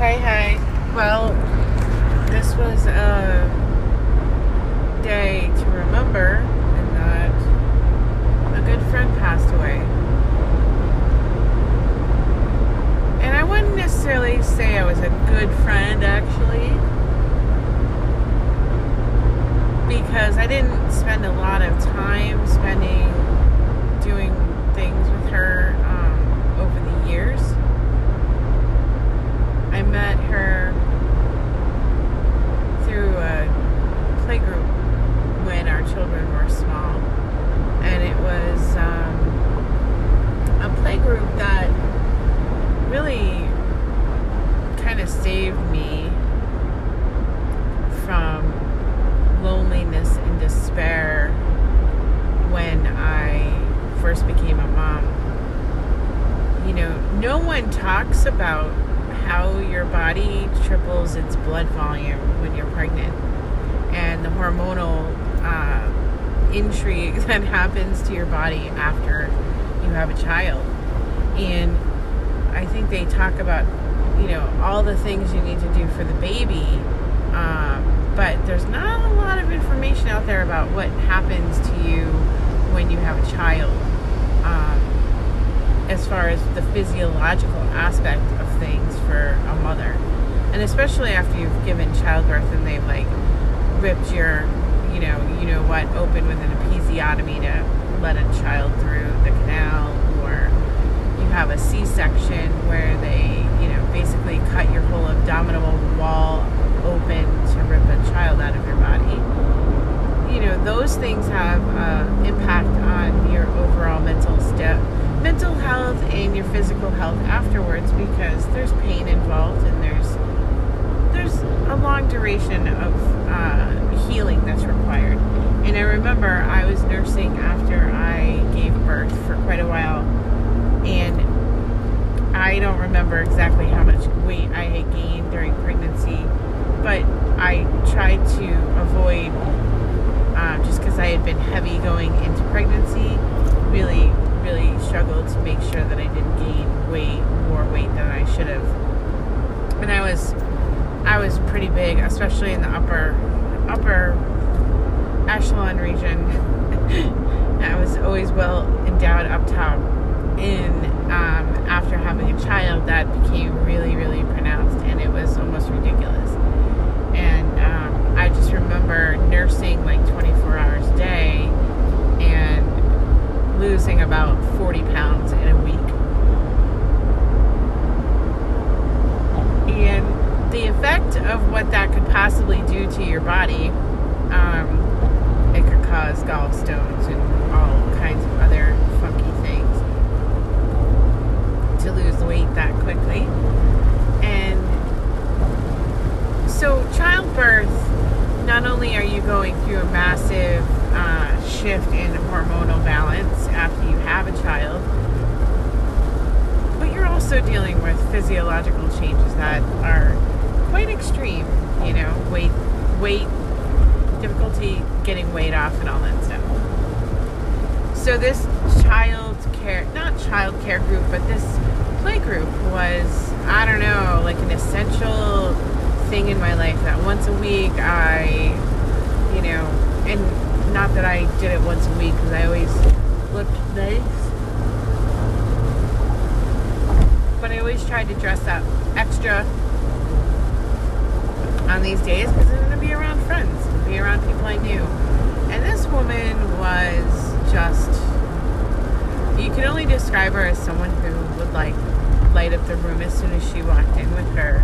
Hi, hi. Well, this was a day to remember in that a good friend passed away. And I wouldn't necessarily say I was a good friend, actually, because I didn't spend a lot of time spending doing things with her um, over the years. I met her through a playgroup when our children were small, and it was um, a playgroup that really kind of saved me from loneliness and despair when I first became a mom. You know, no one talks about how your body triples its blood volume when you're pregnant and the hormonal uh, intrigue that happens to your body after you have a child. And I think they talk about, you know, all the things you need to do for the baby, um, but there's not a lot of information out there about what happens to you when you have a child. Um, as far as the physiological aspect of things for a mother. And especially after you've given childbirth and they've like ripped your, you know, you know what, open with an episiotomy to let a child through the canal, or you have a C section where they, you know, basically cut your whole abdominal wall open to rip a child out of your body. You know, those things have uh, impact on your overall mental state mental health and your physical health afterwards because there's pain involved and there's there's a long duration of uh, healing that's required. And I remember I was nursing after I gave birth for quite a while, and I don't remember exactly how much weight I had gained during pregnancy, but I tried to avoid um, just because I had been heavy going into pregnancy, really really struggled to make sure that I didn't gain weight, more weight than I should have. And I was, I was pretty big, especially in the upper, upper echelon region. I was always well endowed up top. And um, after having a child, that became really, really pronounced, and it was almost ridiculous. And um, I just remember nursing like 24 hours a day, losing about 40 pounds in a week. And the effect of what that could possibly do to your body, um, it could cause gallstones and all kinds of other funky things to lose weight that quickly. And so, childbirth, not only are you going through a massive shift in hormonal balance after you have a child, but you're also dealing with physiological changes that are quite extreme. You know, weight, weight, difficulty getting weight off, and all that stuff. So this child care, not child care group, but this play group was, I don't know, like an essential thing in my life that once a week I, you know, and not that I did it once a week because I always looked nice, but I always tried to dress up extra on these days because I'm going to be around friends, be around people I knew. And this woman was just, you could only describe her as someone who would like light up the room as soon as she walked in with her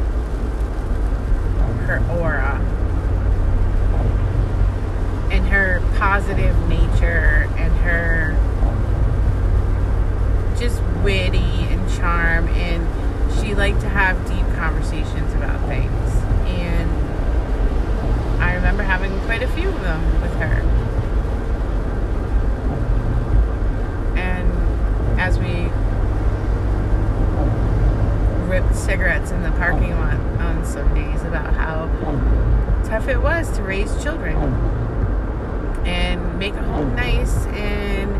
her aura and her positive nature and her just witty and charm and she liked to have deep conversations about things. And I remember having quite a few of them with her. And as we ripped cigarettes in the parking lot on some days about how tough it was to raise children and make a home nice and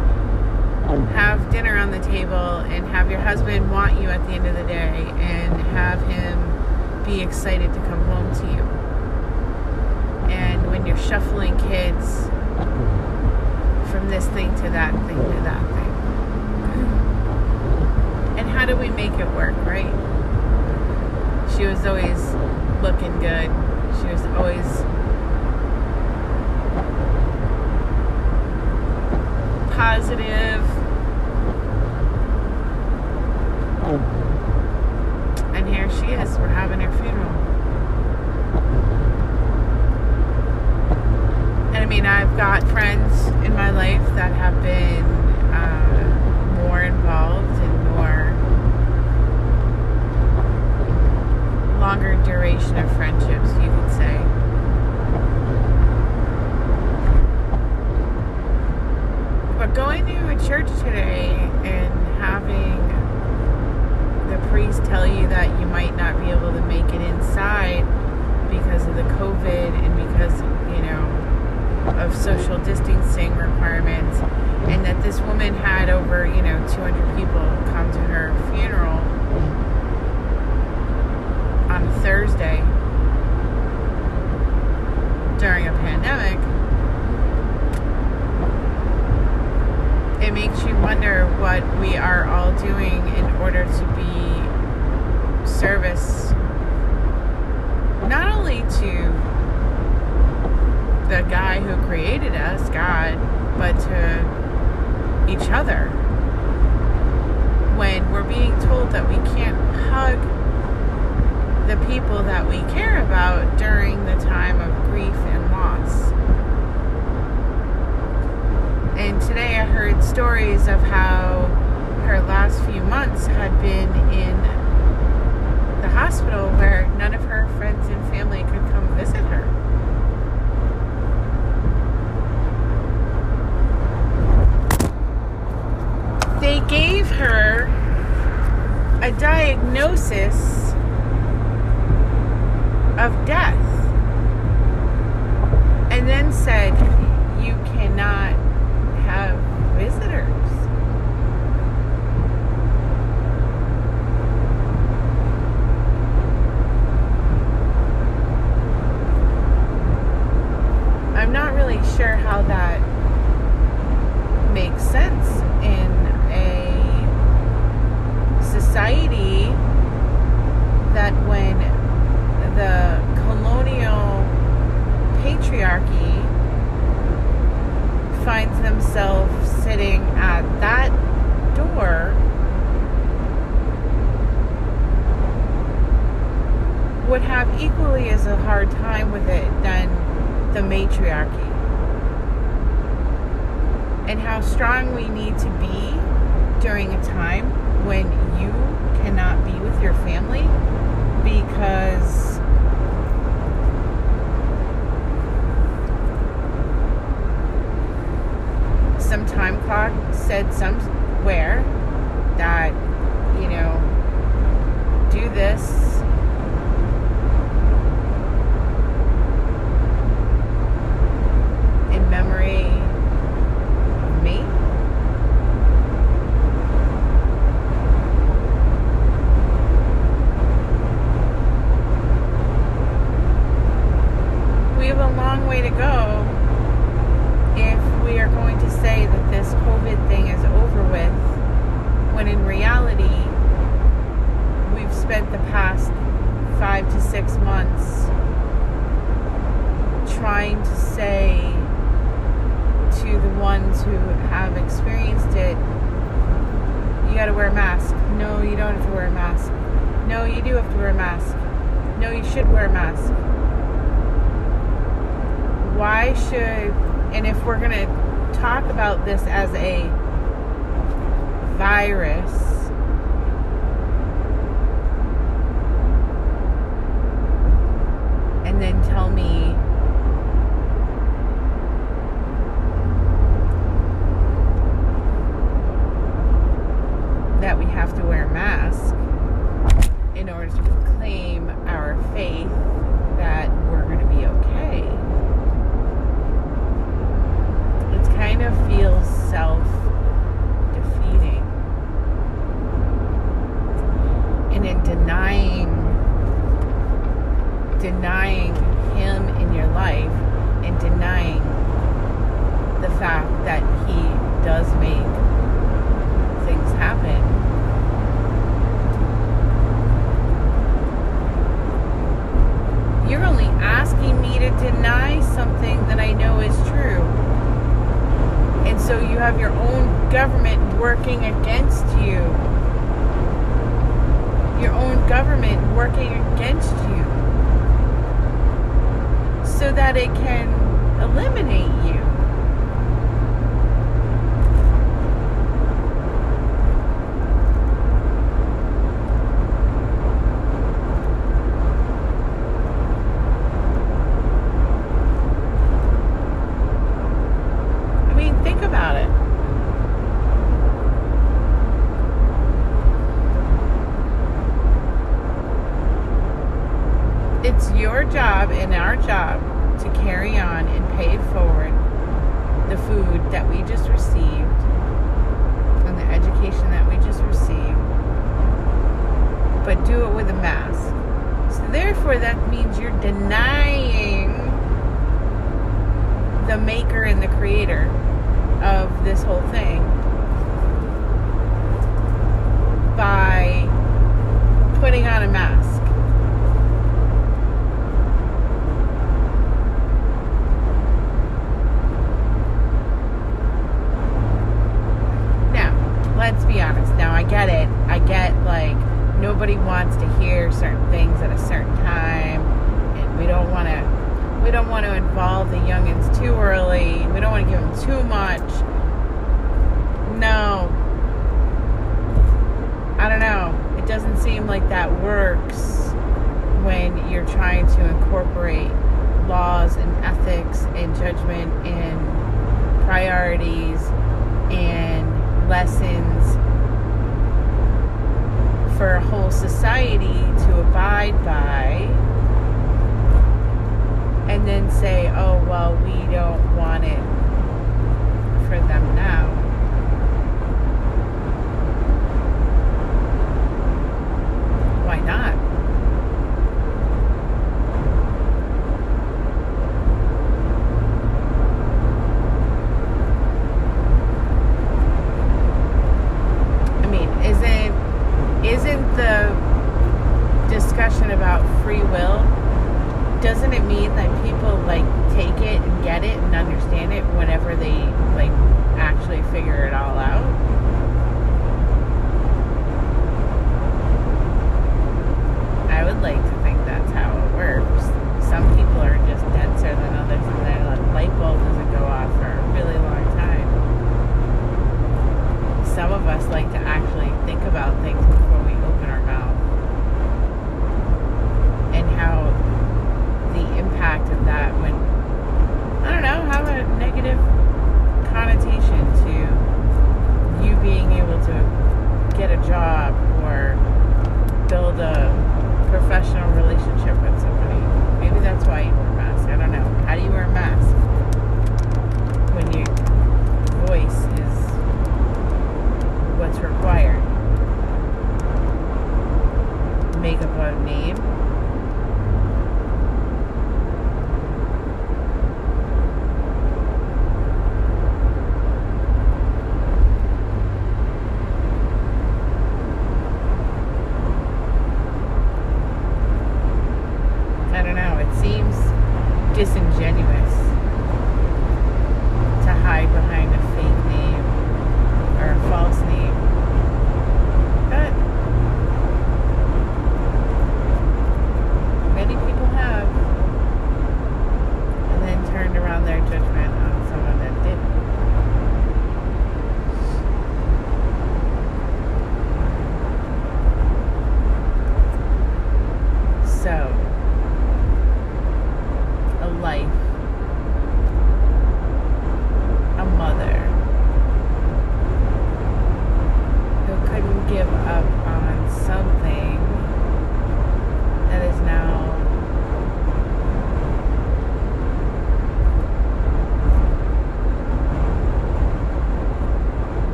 have dinner on the table and have your husband want you at the end of the day and have him be excited to come home to you. And when you're shuffling kids from this thing to that thing to that thing. And how do we make it work, right? She was always looking good. She was always positive. And here she is. We're having her funeral. And I mean, I've got friends in my life that have been uh, more involved and more longer duration of friendships, you could say. But going to a church today and having the priest tell you that you might not be able to make it inside because of the COVID and because, you know, of social distancing requirements, and that this woman had over, to deny something that I know is true. And so you have your own government working against you. Your own government working against you. So that it can eliminate you.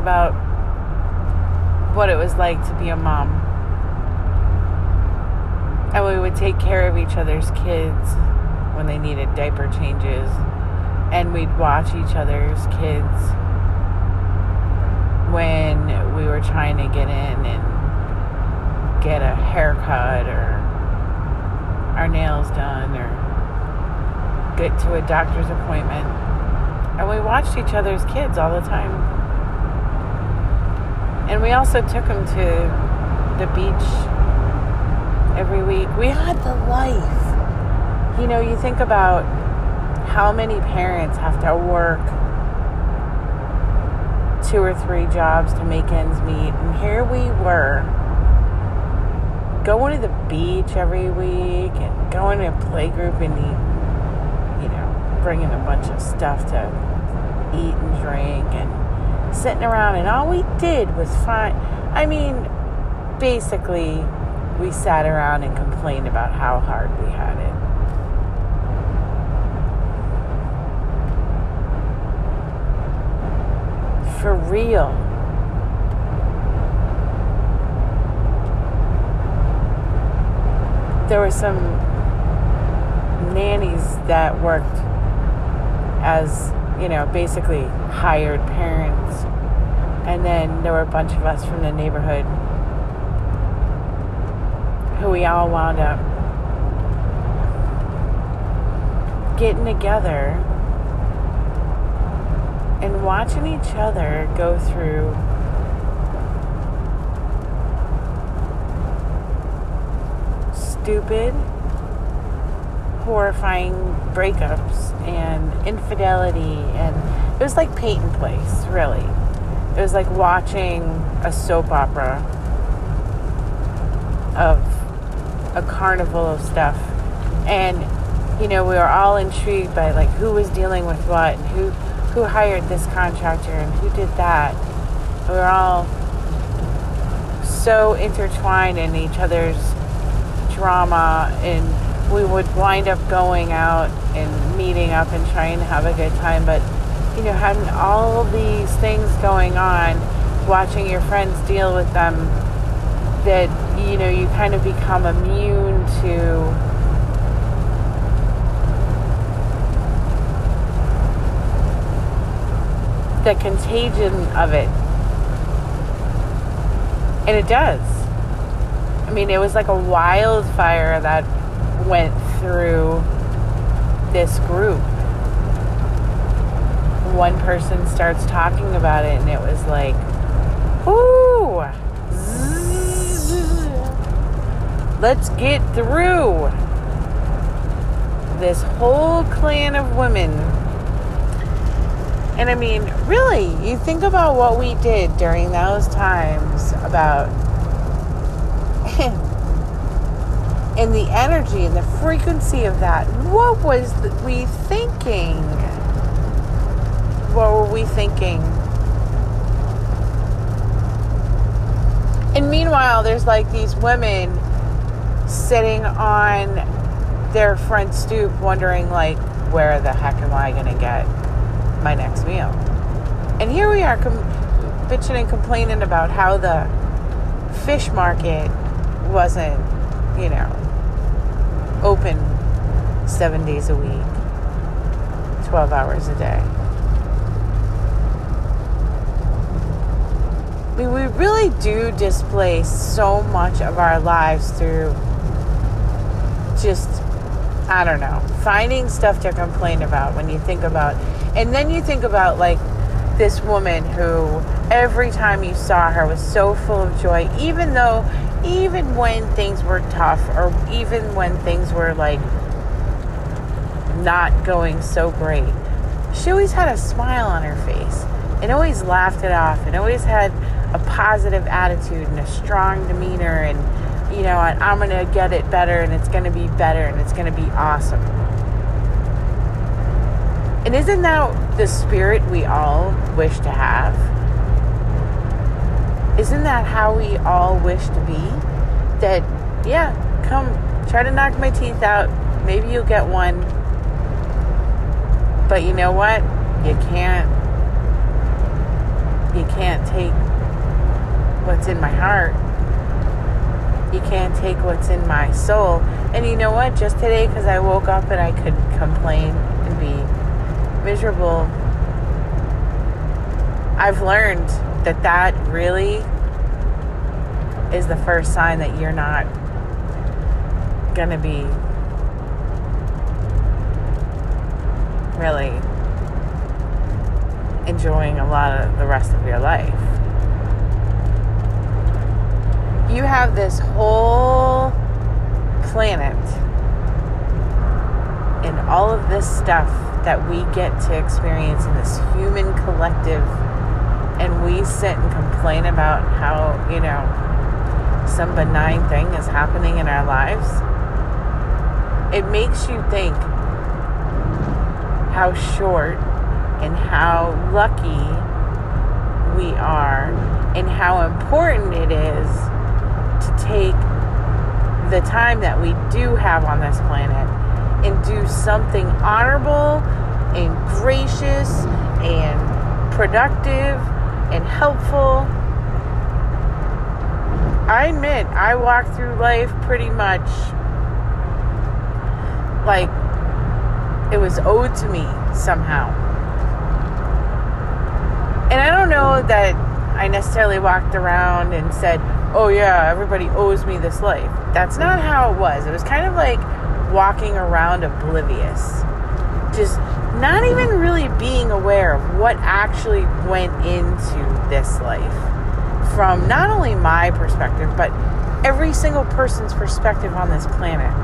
About what it was like to be a mom. And we would take care of each other's kids when they needed diaper changes. And we'd watch each other's kids when we were trying to get in and get a haircut or our nails done or get to a doctor's appointment. And we watched each other's kids all the time. And we also took them to the beach every week. We had the life. You know, you think about how many parents have to work two or three jobs to make ends meet. And here we were going to the beach every week and going to a playgroup and eat, you know, bringing a bunch of stuff to eat and drink and sitting around. And all we did was find, I mean, basically, we sat around and complained about how hard we had it. For real. There were some nannies that worked as, you know, basically hired parents. And then there were a bunch of us from the neighborhood who we all wound up getting together and watching each other go through stupid, horrifying breakups and infidelity. And it was like Peyton Place, really. It was like watching a soap opera of a carnival of stuff. And, you know, we were all intrigued by like who was dealing with what and who who hired this contractor and who did that. We were all so intertwined in each other's drama and we would wind up going out and meeting up and trying to have a good time but you know having all these things going on watching your friends deal with them that you know you kind of become immune to the contagion of it. And it does. I mean, it was like a wildfire that went through this group. One person starts talking about it, and it was like, "Ooh, let's get through this whole clan of women." And I mean, really, you think about what we did during those times about and the energy and the frequency of that. What was we thinking? What were we thinking? And meanwhile, there's like these women sitting on their front stoop wondering like where the heck am I going to get my next meal? And here we are com- bitching and complaining about how the fish market wasn't, you know, open seven days a week, 12 hours a day. I mean, we really do displace so much of our lives through just, I don't know, finding stuff to complain about when you think about, and then you think about like this woman who every time you saw her was so full of joy, even though even when things were tough or even when things were like not going so great, she always had a smile on her face and always laughed it off and always had a positive attitude and a strong demeanor and you know I'm going to get it better and it's to be better and it's to be awesome. And isn't that the spirit we all wish to have? Isn't that how we all wish to be? That, yeah, come try to knock my teeth out. Maybe you'll get one. But you know what? You can't You can't take what's in my heart. You can't take what's in my soul. And you know what? Just today, because I woke up and I could complain and be miserable, I've learned that that really is the first sign that you're not going to be really enjoying a lot of the rest of your life. You have this whole planet and all of this stuff that we get to experience in this human collective and we sit and complain about how, you know, some benign thing is happening in our lives, it makes you think how short and how lucky we are and how important it is to take the time that we do have on this planet and do something honorable and gracious and productive and helpful. I admit, I walk through life pretty much like it was owed to me somehow. And I don't know that I necessarily walked around and said, oh yeah, everybody owes me this life. That's not how it was. It was kind of like walking around oblivious. Just not even really being aware of what actually went into this life from not only my perspective, but every single person's perspective on this planet.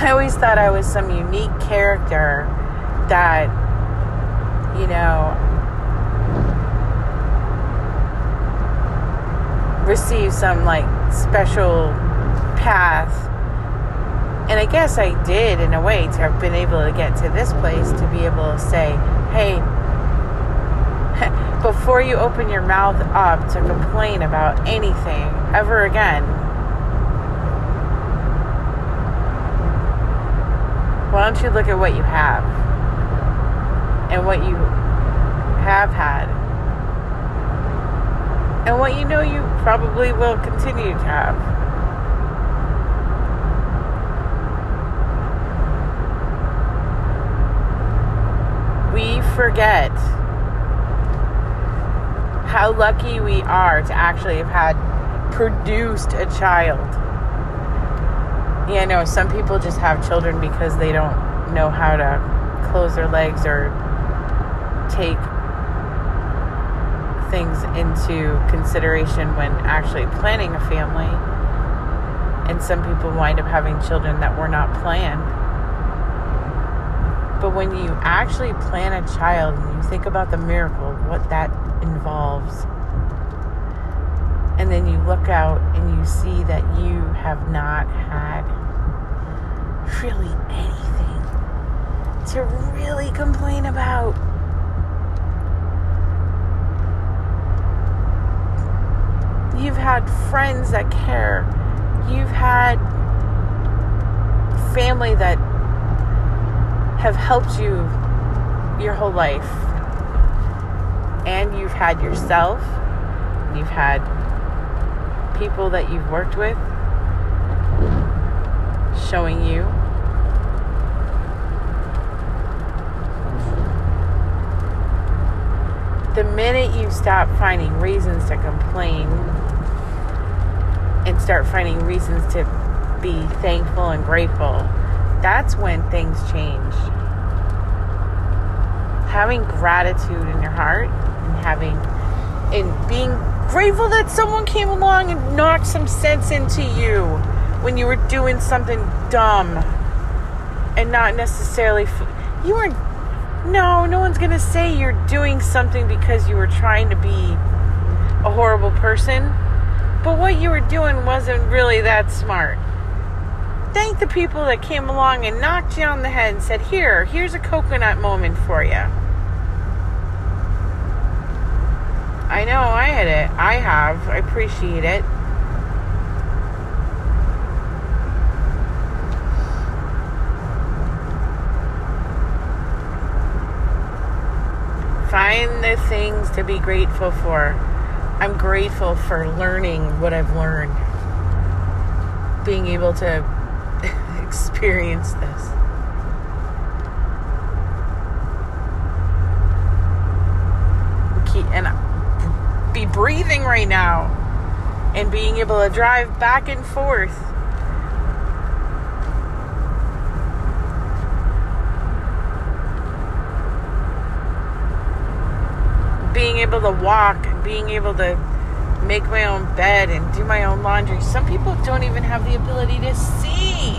I always thought I was some unique character that, you know, received some like special path. And I guess I did in a way to have been able to get to this place to be able to say, hey, before you open your mouth up to complain about anything ever again, why don't you look at what you have and what you have had and what you know you probably will continue to have. We forget how lucky we are to actually have had produced a child yeah, no, some people just have children because they don't know how to close their legs or take things into consideration when actually planning a family. And some people wind up having children that were not planned. But when you actually plan a child and you think about the miracle, what that involves, and then you look out and you see that you have not had really anything to really complain about. You've had friends that care. You've had family that have helped you your whole life. And you've had yourself. You've had people that you've worked with showing you the minute you stop finding reasons to complain and start finding reasons to be thankful and grateful, that's when things change. Having gratitude in your heart and having and being grateful that someone came along and knocked some sense into you when you were doing something dumb and not necessarily f- you weren't no no one's gonna say you're doing something because you were trying to be a horrible person but what you were doing wasn't really that smart thank the people that came along and knocked you on the head and said, Here, here's a coconut moment for you. I know I had it. I have. I appreciate it. Find the things to be grateful for. I'm grateful for learning what I've learned. Being able to experience this. And be breathing right now and being able to drive back and forth being able to walk being able to make my own bed and do my own laundry. Some people don't even have the ability to see.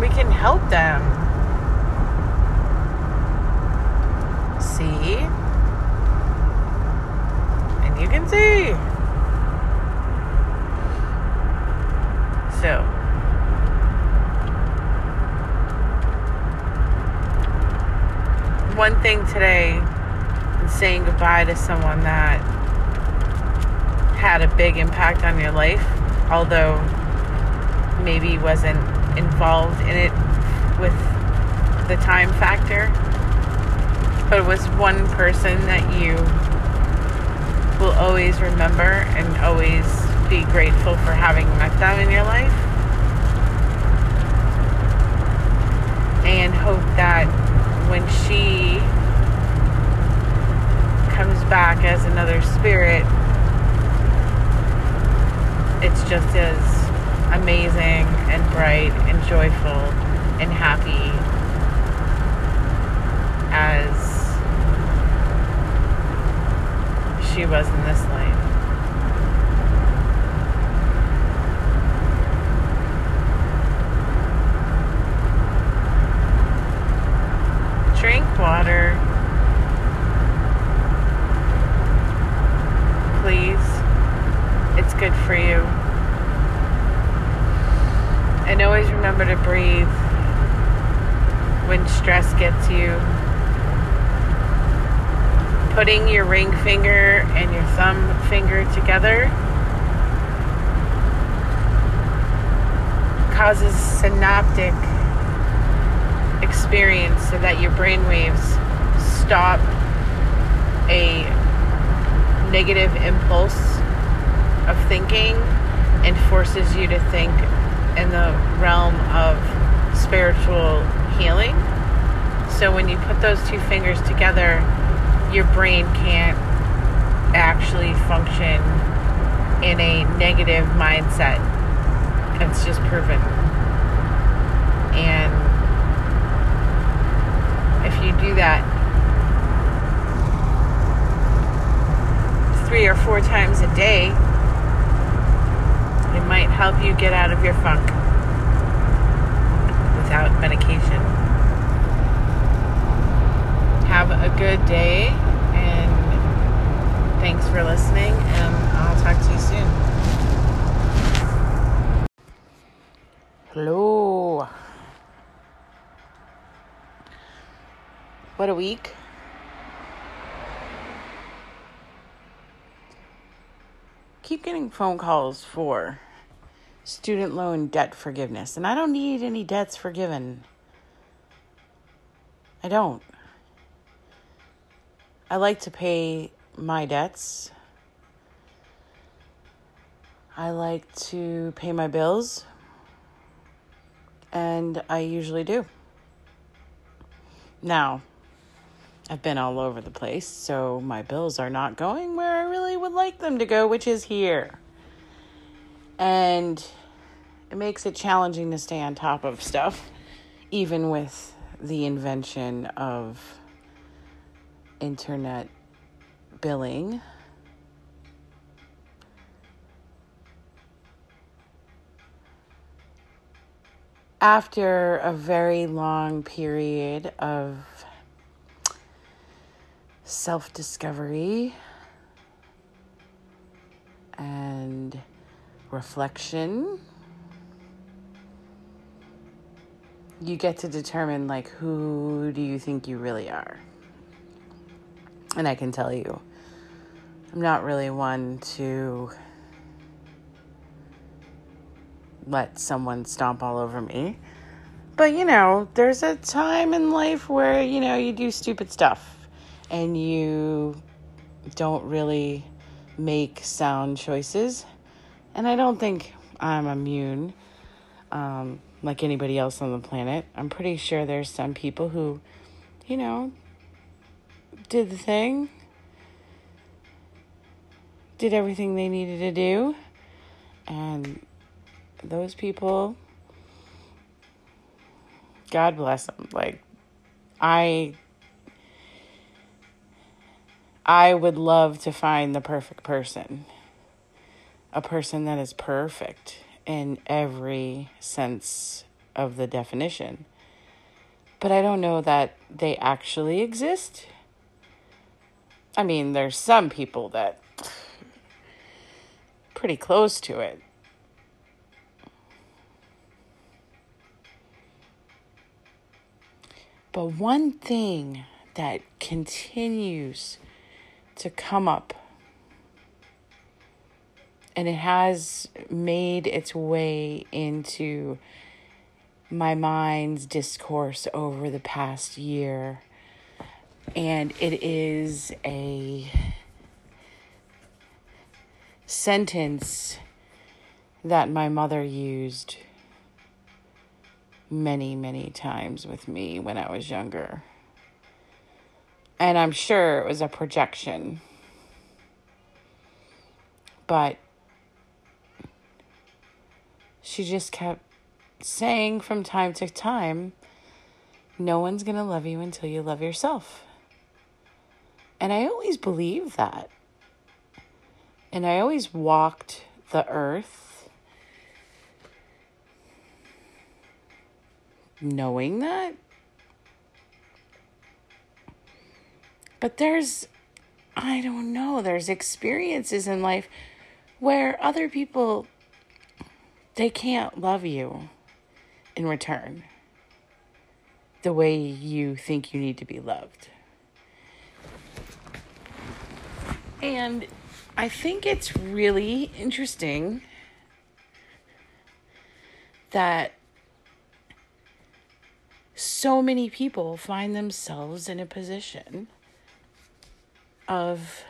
We can help them. See? And you can see. So, one thing today saying goodbye to someone that had a big impact on your life, although maybe wasn't involved in it with the time factor. But it was one person that you will always remember and always be grateful for having met them in your life. And hope that when she comes back as another spirit, it's just as amazing and bright and joyful and happy as she was in this life. drink water. Please. It's good for you. And always remember to breathe when stress gets you. Putting your ring finger and your thumb finger together causes synaptic experience so that your brain waves stop a negative impulse of thinking and forces you to think in the realm of spiritual healing. So when you put those two fingers together, your brain can't actually function in a negative mindset. It's just proven. And if you do that three or four times a day, it might help you get out of your funk without medication. Have a good day thanks for listening and I'll talk to you soon. Hello. What a week. Keep getting phone calls for student loan debt forgiveness, and I don't need any debts forgiven. I don't. I like to pay my debts. I like to pay my bills, and I usually do. Now, I've been all over the place, so my bills are not going where I really would like them to go, which is here. And it makes it challenging to stay on top of stuff, even with the invention of internet billing. After a very long period of self discovery and reflection. You get to determine, like, who do you think you really are? And I can tell you, I'm not really one to let someone stomp all over me. But you know, there's a time in life where, you know, you do stupid stuff and you don't really make sound choices. And I don't think I'm immune um, like anybody else on the planet. I'm pretty sure there's some people who, you know, did the thing, did everything they needed to do, and those people, God bless them. Like, I. I would love to find the perfect person. A person that is perfect in every sense of the definition. But I don't know that they actually exist. I mean, there's some people that pretty close to it. But one thing that continues to come up and it has made its way into my mind's discourse over the past year. And it is a sentence that my mother used many, many times with me when I was younger. And I'm sure it was a projection. But she just kept saying from time to time, no one's going to love you until you love yourself. And I always believed that. And I always walked the earth knowing that. But there's, I don't know, there's experiences in life where other people they can't love you in return the way you think you need to be loved. And I think it's really interesting that so many people find themselves in a position of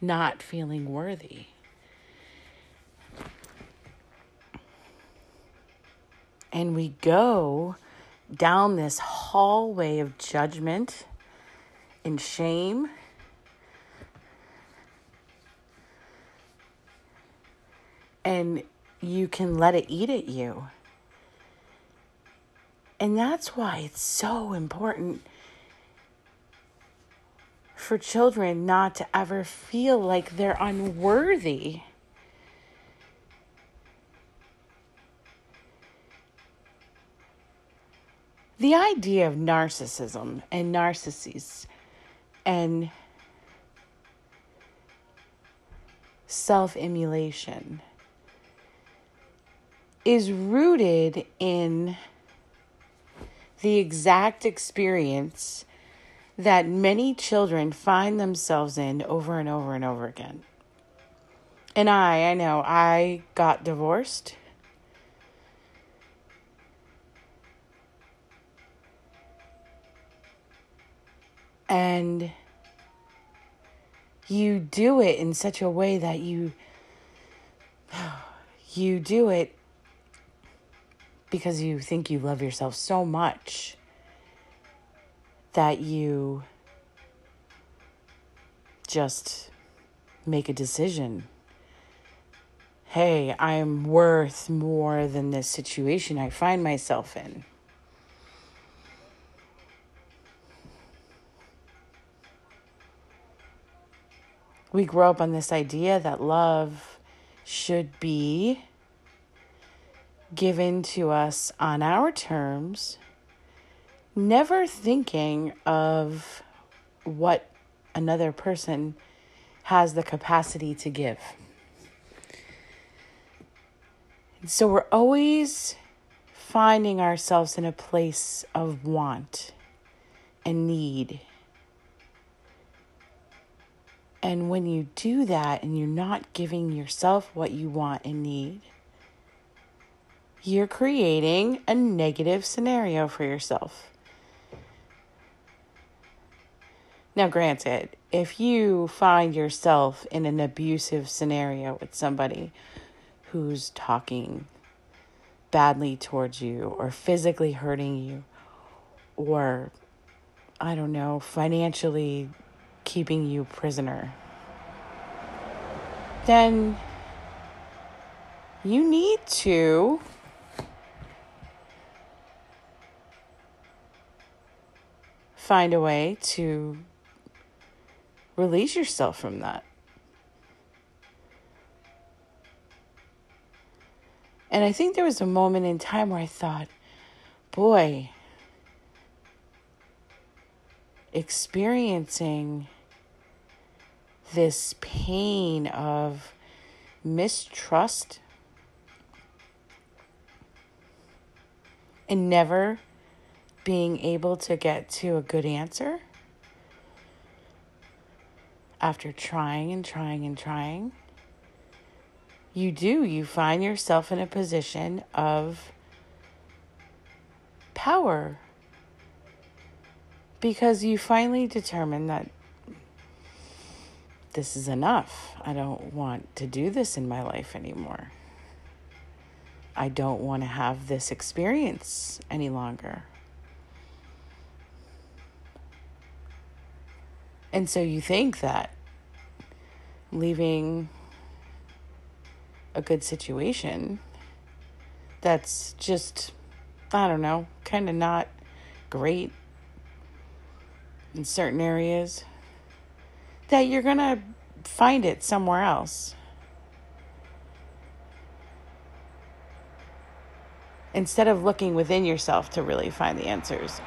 not feeling worthy. and we go down this hallway of judgment and shame. And you can let it eat at you. And that's why it's so important for children not to ever feel like they're unworthy the idea of narcissism and narcissists and self emulation is rooted in the exact experience that many children find themselves in over and over and over again. And I, I know, I got divorced and you do it in such a way that you you do it because you think you love yourself so much that you just make a decision. Hey, I'm worth more than this situation I find myself in. we grow up on this idea that love should be given to us on our terms, never thinking of what another person has the capacity to give. So we're always finding ourselves in a place of want and need And when you do that and you're not giving yourself what you want and need, you're creating a negative scenario for yourself. Now, granted, if you find yourself in an abusive scenario with somebody who's talking badly towards you or physically hurting you or, I don't know, financially keeping you prisoner, then you need to find a way to release yourself from that. And I think there was a moment in time where I thought, boy, experiencing this pain of mistrust and never being able to get to a good answer after trying and trying and trying you do. You find yourself in a position of power because you finally determine that this is enough. I don't want to do this in my life anymore. I don't want to have this experience any longer. And so you think that leaving a good situation that's just, I don't know, kind of not great in certain areas, that you're going to find it somewhere else. Instead of looking within yourself to really find the answers.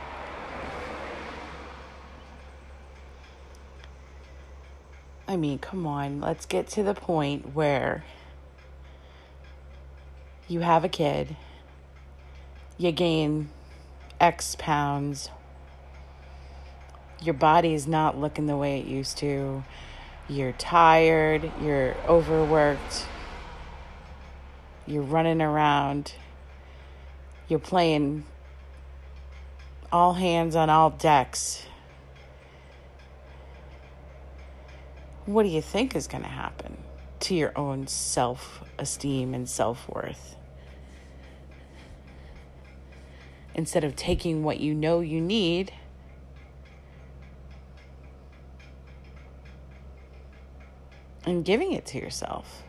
I mean, come on, let's get to the point where you have a kid, you gain X pounds, your body is not looking the way it used to, you're tired, you're overworked, you're running around, you're playing all hands on all decks. What do you think is going to happen to your own self esteem and self worth? instead of taking what you know you need and giving it to yourself.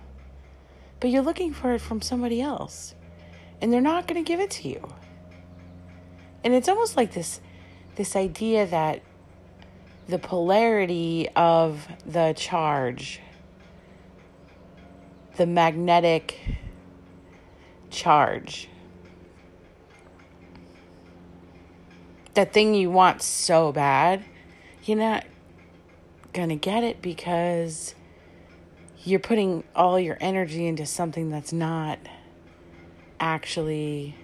But you're looking for it from somebody else, and they're not going to give it to you. And it's almost like this this idea that the polarity of the charge, the magnetic charge. That thing you want so bad, you're not going to get it because you're putting all your energy into something that's not actually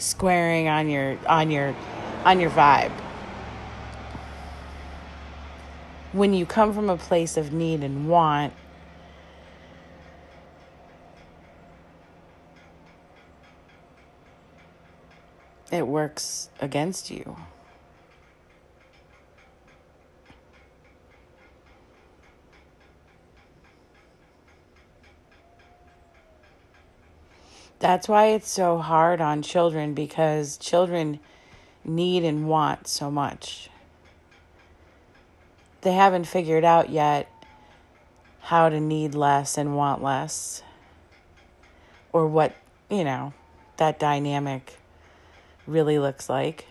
squaring on your on your on your vibe. When you come from a place of need and want, it works against you. That's why it's so hard on children because children need and want so much. They haven't figured out yet how to need less and want less, or what, you know, that dynamic really looks like.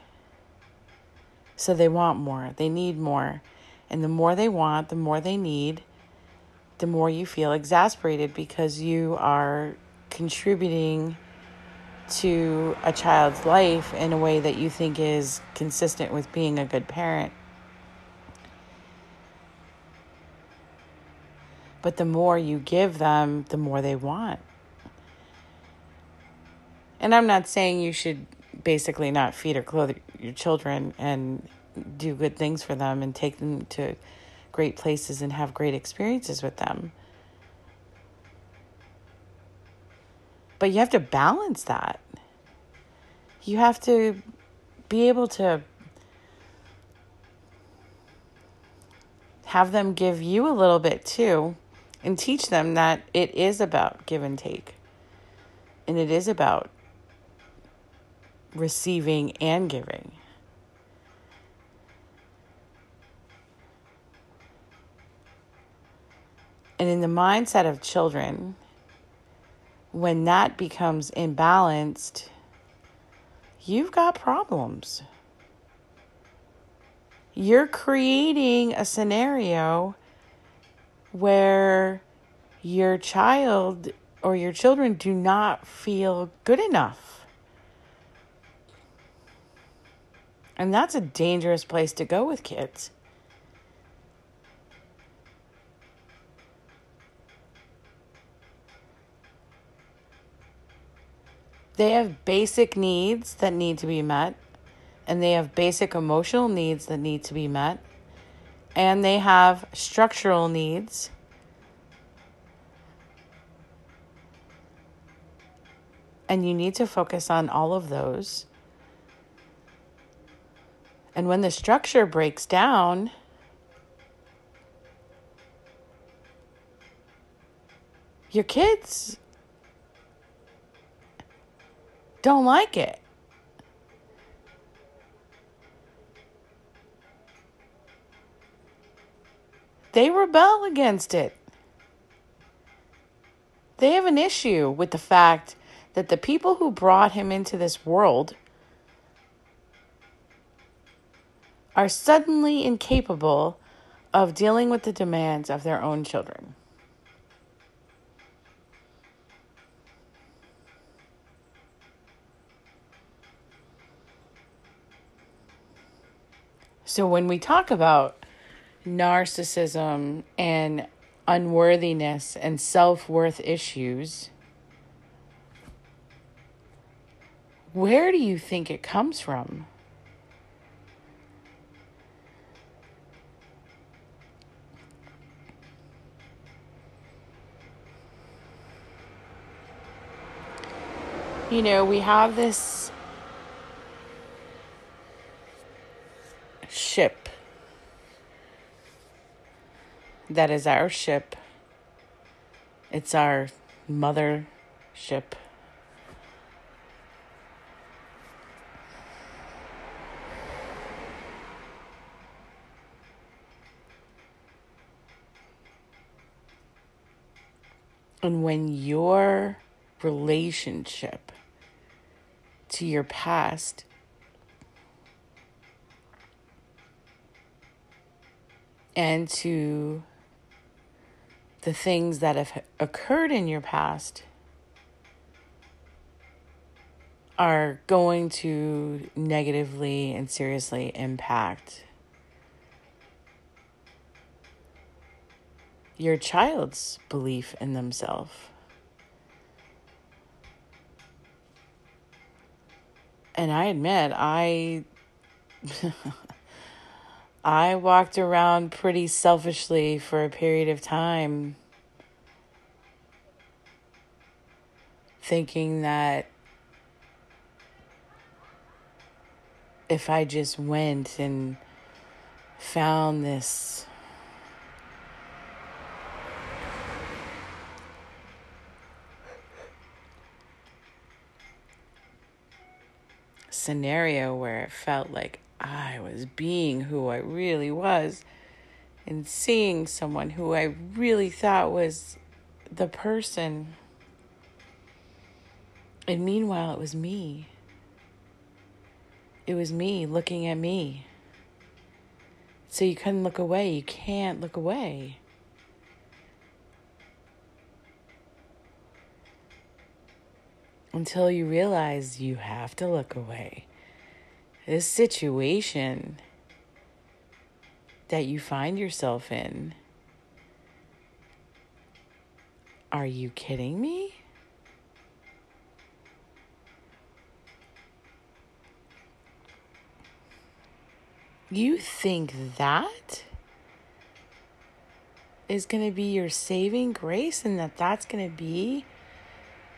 So they want more, they need more. And the more they want, the more they need, the more you feel exasperated because you are contributing to a child's life in a way that you think is consistent with being a good parent. But the more you give them, the more they want. And I'm not saying you should basically not feed or clothe your children and do good things for them and take them to great places and have great experiences with them. But you have to balance that. You have to be able to have them give you a little bit too and teach them that it is about give and take. And it is about receiving and giving. And in the mindset of children, when that becomes imbalanced, you've got problems. You're creating a scenario where your child or your children do not feel good enough. And that's a dangerous place to go with kids. They have basic needs that need to be met, and they have basic emotional needs that need to be met, and they have structural needs. And you need to focus on all of those. And when the structure breaks down, your kids don't like it. They rebel against it. They have an issue with the fact that the people who brought him into this world are suddenly incapable of dealing with the demands of their own children. So when we talk about narcissism and unworthiness and self worth issues, where do you think it comes from? You know, we have this ship that is our ship. It's our mother ship. And when your relationship to your past and to the things that have occurred in your past are going to negatively and seriously impact your child's belief in themselves. And I admit, I I walked around pretty selfishly for a period of time, thinking that if I just went and found this scenario where it felt like I was being who I really was and seeing someone who I really thought was the person. And meanwhile, it was me. It was me looking at me. So you couldn't look away. You can't look away. Until you realize you have to look away this situation that you find yourself in. Are you kidding me? You think that is going to be your saving grace and that that's going to be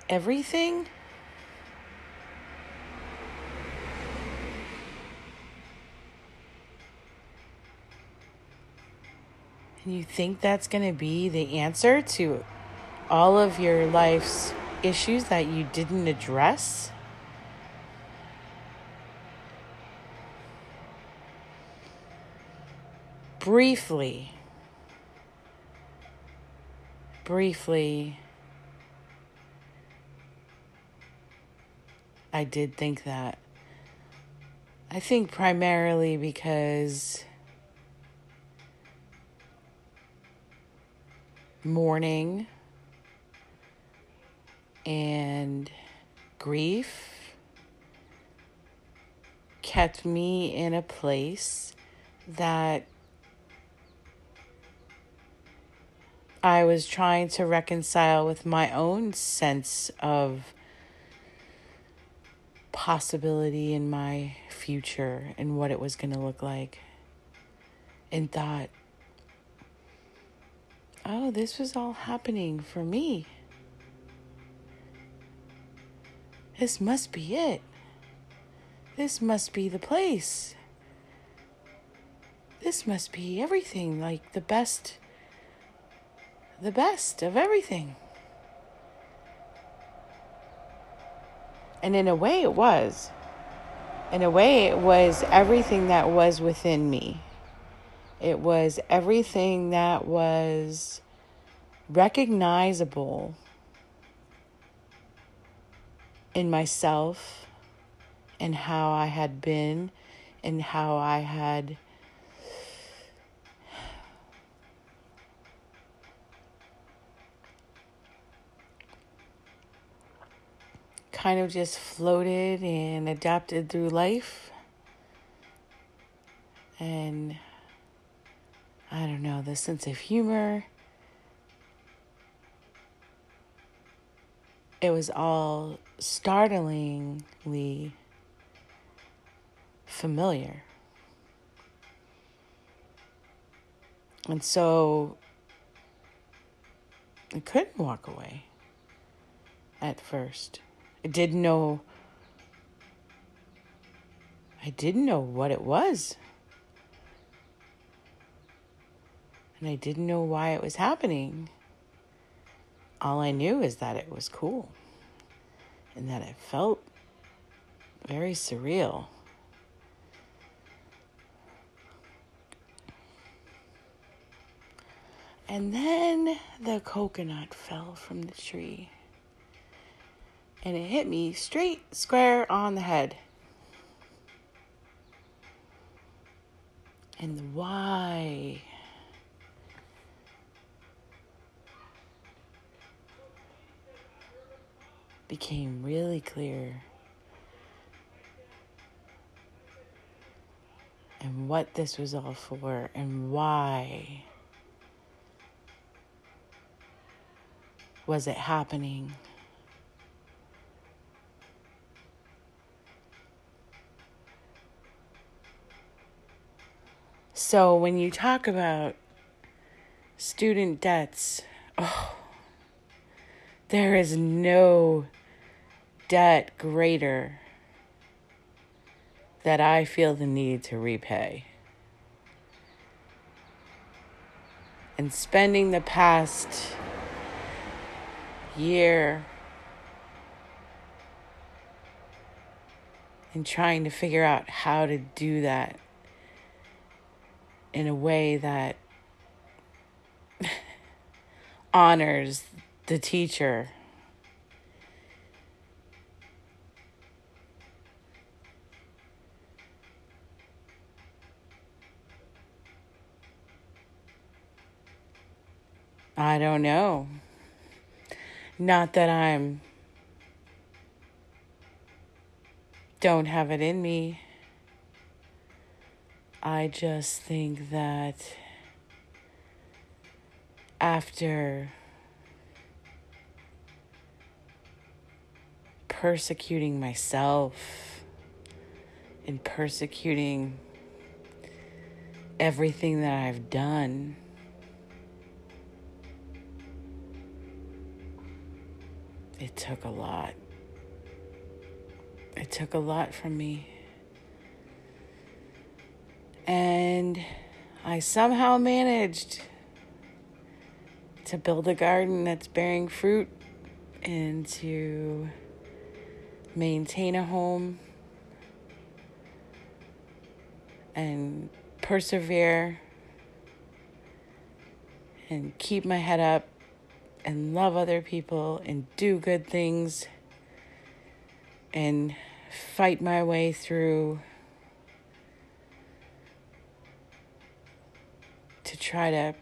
everything? And you think that's going to be the answer to all of your life's issues that you didn't address? Briefly, briefly, I did think that. I think primarily because mourning and grief kept me in a place that I was trying to reconcile with my own sense of possibility in my future and what it was going to look like. And thought, oh, this was all happening for me. This must be it. This must be the place. This must be everything, like the best, the best of everything. And in a way, it was. In a way, it was everything that was within me. It was everything that was recognizable in myself and how I had been and how I had kind of just floated and adapted through life. And I don't know, the sense of humor. It was all startlingly familiar. And so I couldn't walk away at first. I didn't know I didn't know what it was. And I didn't know why it was happening. All I knew is that it was cool and that it felt very surreal. And then the coconut fell from the tree and it hit me straight square on the head. And the why became really clear. And what this was all for, and why was it happening. So, when you talk about student debts, oh, there is no debt greater that I feel the need to repay. And spending the past year and trying to figure out how to do that in a way that honors the teacher I don't know. Not that I'm don't have it in me. I just think that after persecuting myself and persecuting everything that I've done. It took a lot. It took a lot from me. And I somehow managed to build a garden that's bearing fruit and to maintain a home and persevere and keep my head up and love other people and do good things and fight my way through to try to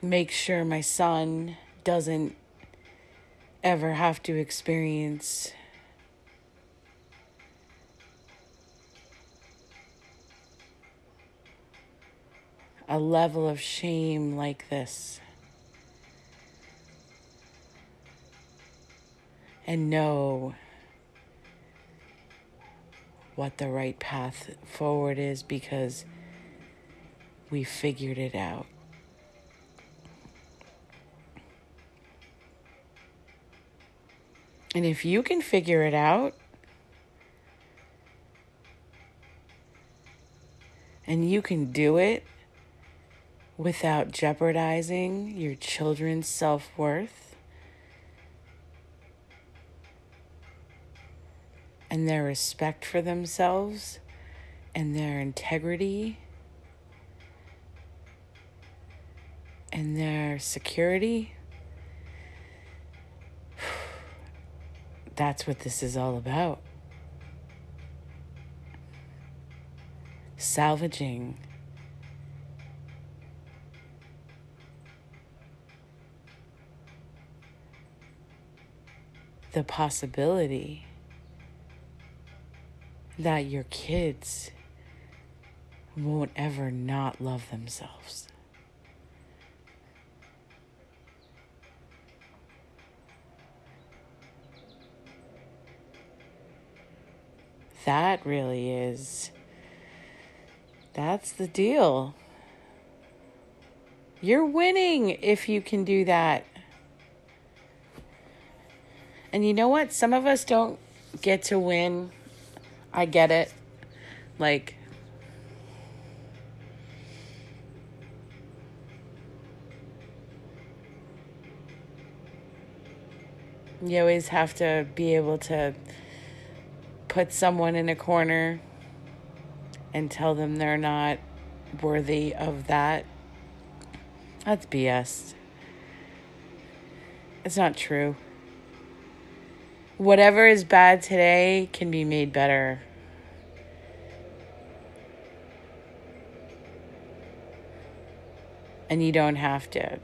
make sure my son doesn't ever have to experience a level of shame like this. And know what the right path forward is because we figured it out. And if you can figure it out, and you can do it without jeopardizing your children's self worth and their respect for themselves and their integrity and their security. That's what this is all about. Salvaging the possibility that your kids won't ever not love themselves. That really is. That's the deal. You're winning if you can do that. And you know what? Some of us don't get to win. I get it. Like, you always have to be able to put someone in a corner and tell them they're not worthy of that. That's BS. It's not true whatever is bad today can be made better. And you don't have to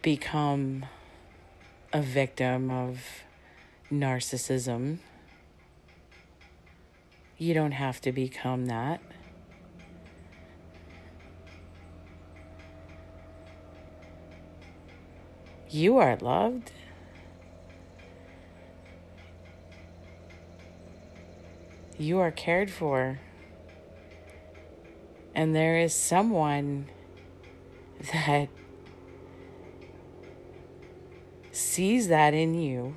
become a victim of narcissism. You don't have to become that. You are loved. You are cared for. And there is someone that sees that in you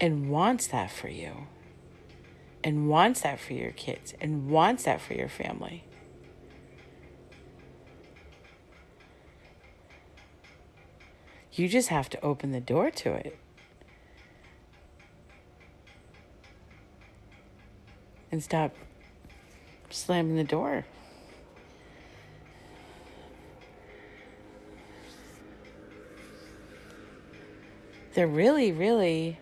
and wants that for you, and wants that for your kids, and wants that for your family. You just have to open the door to it. And stop slamming the door. There really, really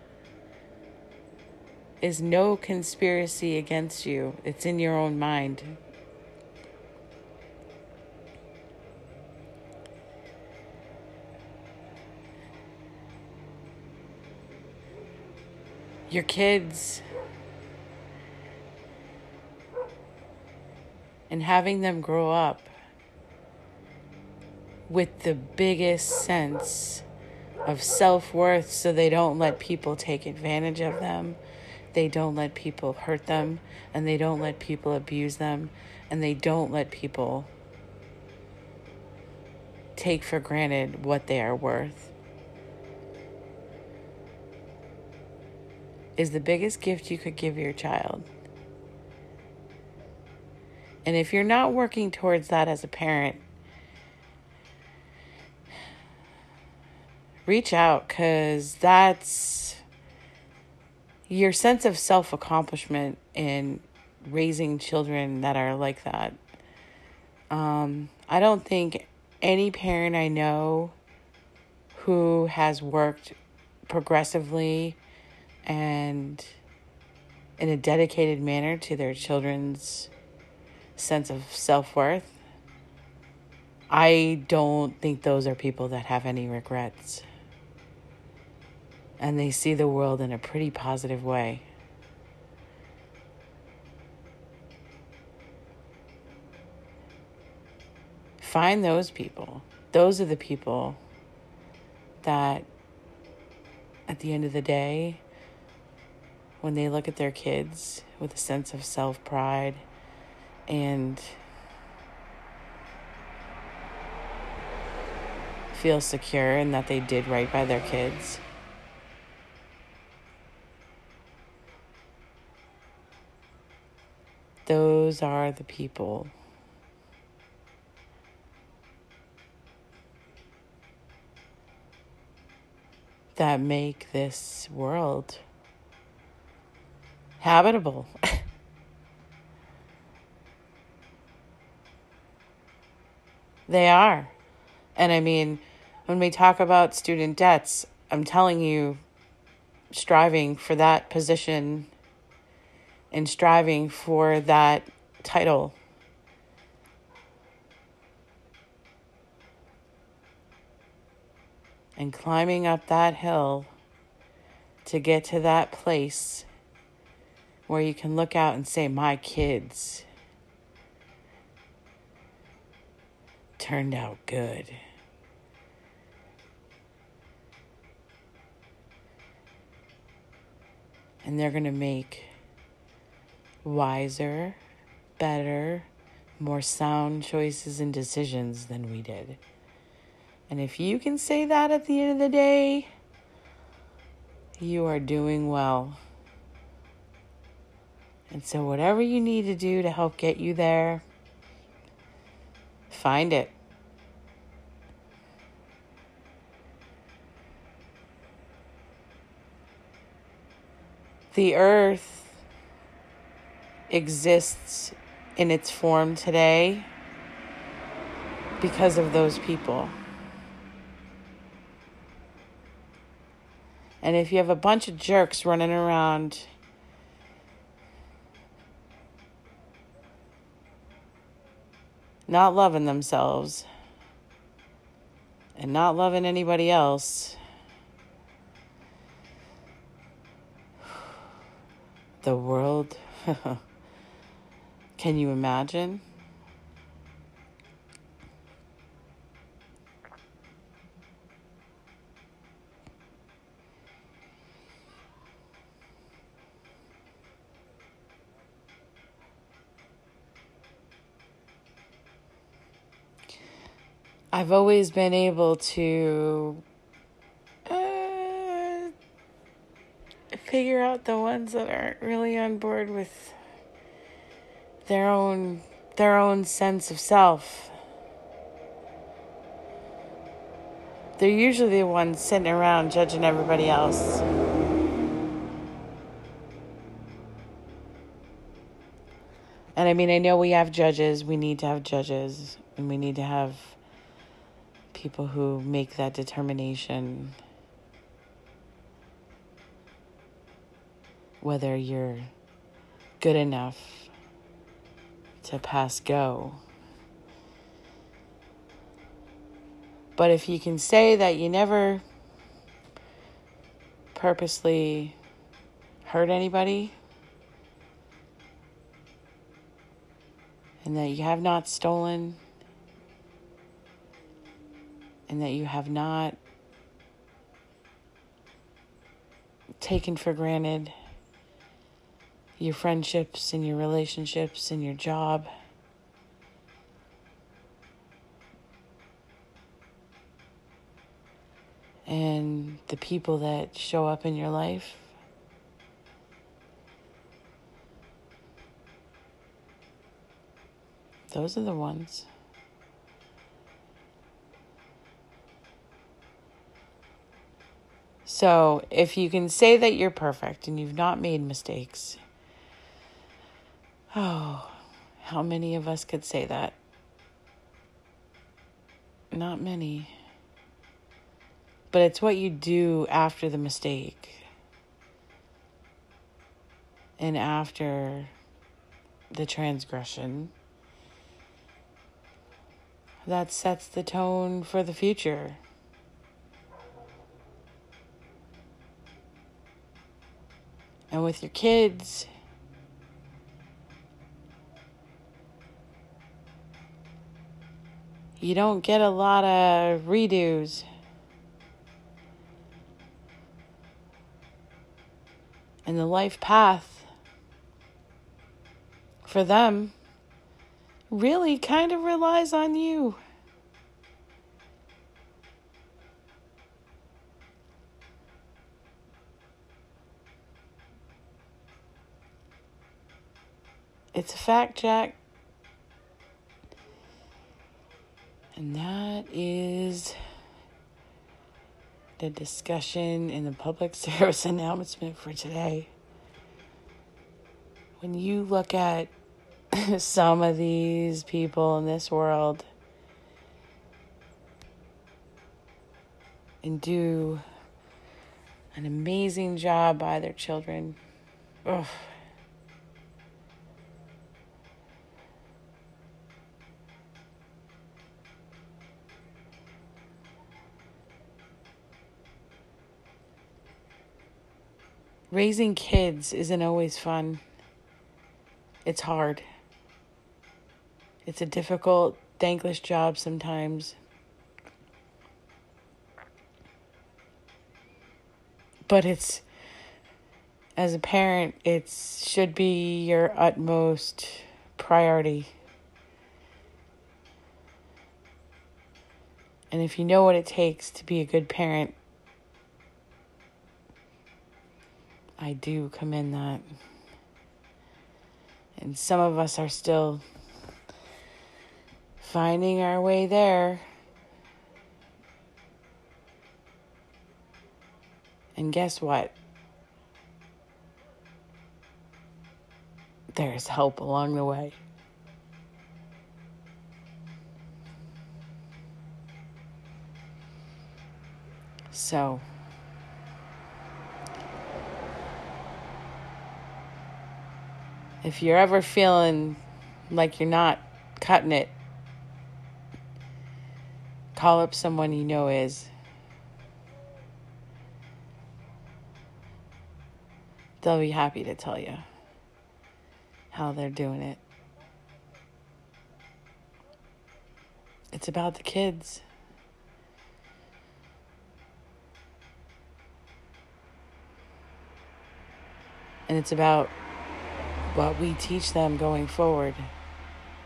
is no conspiracy against you. It's in your own mind. Your kids and having them grow up with the biggest sense of self worth so they don't let people take advantage of them they don't let people hurt them and they don't let people abuse them and they don't let people take for granted what they are worth is the biggest gift you could give your child. And if you're not working towards that as a parent, reach out because that's your sense of self accomplishment in raising children that are like that. Um, I don't think any parent I know who has worked progressively and in a dedicated manner to their children's sense of self worth, I don't think those are people that have any regrets. And they see the world in a pretty positive way. Find those people. Those are the people that, at the end of the day, when they look at their kids with a sense of self pride and feel secure in that they did right by their kids. Those are the people that make this world habitable. they are. And I mean, when we talk about student debts, I'm telling you, striving for that position and striving for that title. And climbing up that hill to get to that place where you can look out and say, My kids turned out good. And they're going to make wiser, better, more sound choices and decisions than we did. And if you can say that at the end of the day, you are doing well. And so, whatever you need to do to help get you there, find it. The earth exists in its form today because of those people. And if you have a bunch of jerks running around not loving themselves and not loving anybody else, the world, can you imagine? I've always been able to uh, figure out the ones that aren't really on board with their own their own sense of self. They're usually the ones sitting around judging everybody else. And I mean, I know we have judges, we need to have judges, and we need to have people who make that determination whether you're good enough to pass go. But if you can say that you never purposely hurt anybody and that you have not stolen and that you have not taken for granted your friendships and your relationships and your job. And the people that show up in your life. Those are the ones. So, if you can say that you're perfect and you've not made mistakes, oh, how many of us could say that? Not many. But it's what you do after the mistake and after the transgression that sets the tone for the future. And with your kids, you don't get a lot of redos. And the life path for them really kind of relies on you. It's a fact, Jack. And that is the discussion in the public service announcement for today. When you look at some of these people in this world and do an amazing job by their children. Ugh. Raising kids isn't always fun. It's hard. It's a difficult, thankless job sometimes. But it's, as a parent, it should be your utmost priority. And if you know what it takes to be a good parent, I do commend that. And some of us are still finding our way there. And guess what? There's help along the way. So, if you're ever feeling like you're not cutting it, call up someone you know is. They'll be happy to tell you how they're doing it. It's about the kids. And it's about what we teach them going forward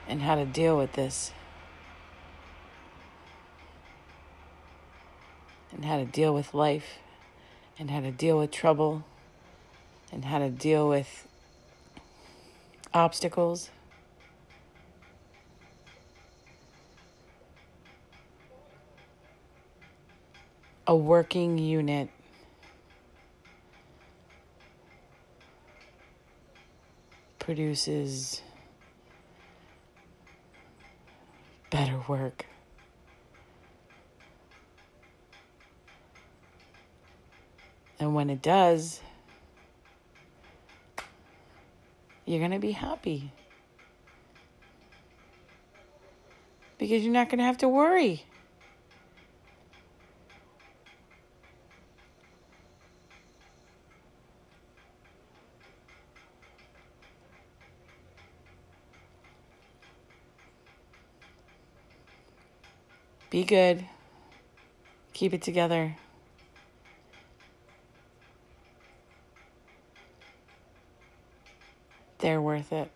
and how to deal with this. And how to deal with life, and how to deal with trouble, and how to deal with obstacles. A working unit. Produces better work. And when it does, you're going to be happy. Because you're not going to have to worry. Be good. Keep it together. they're worth it.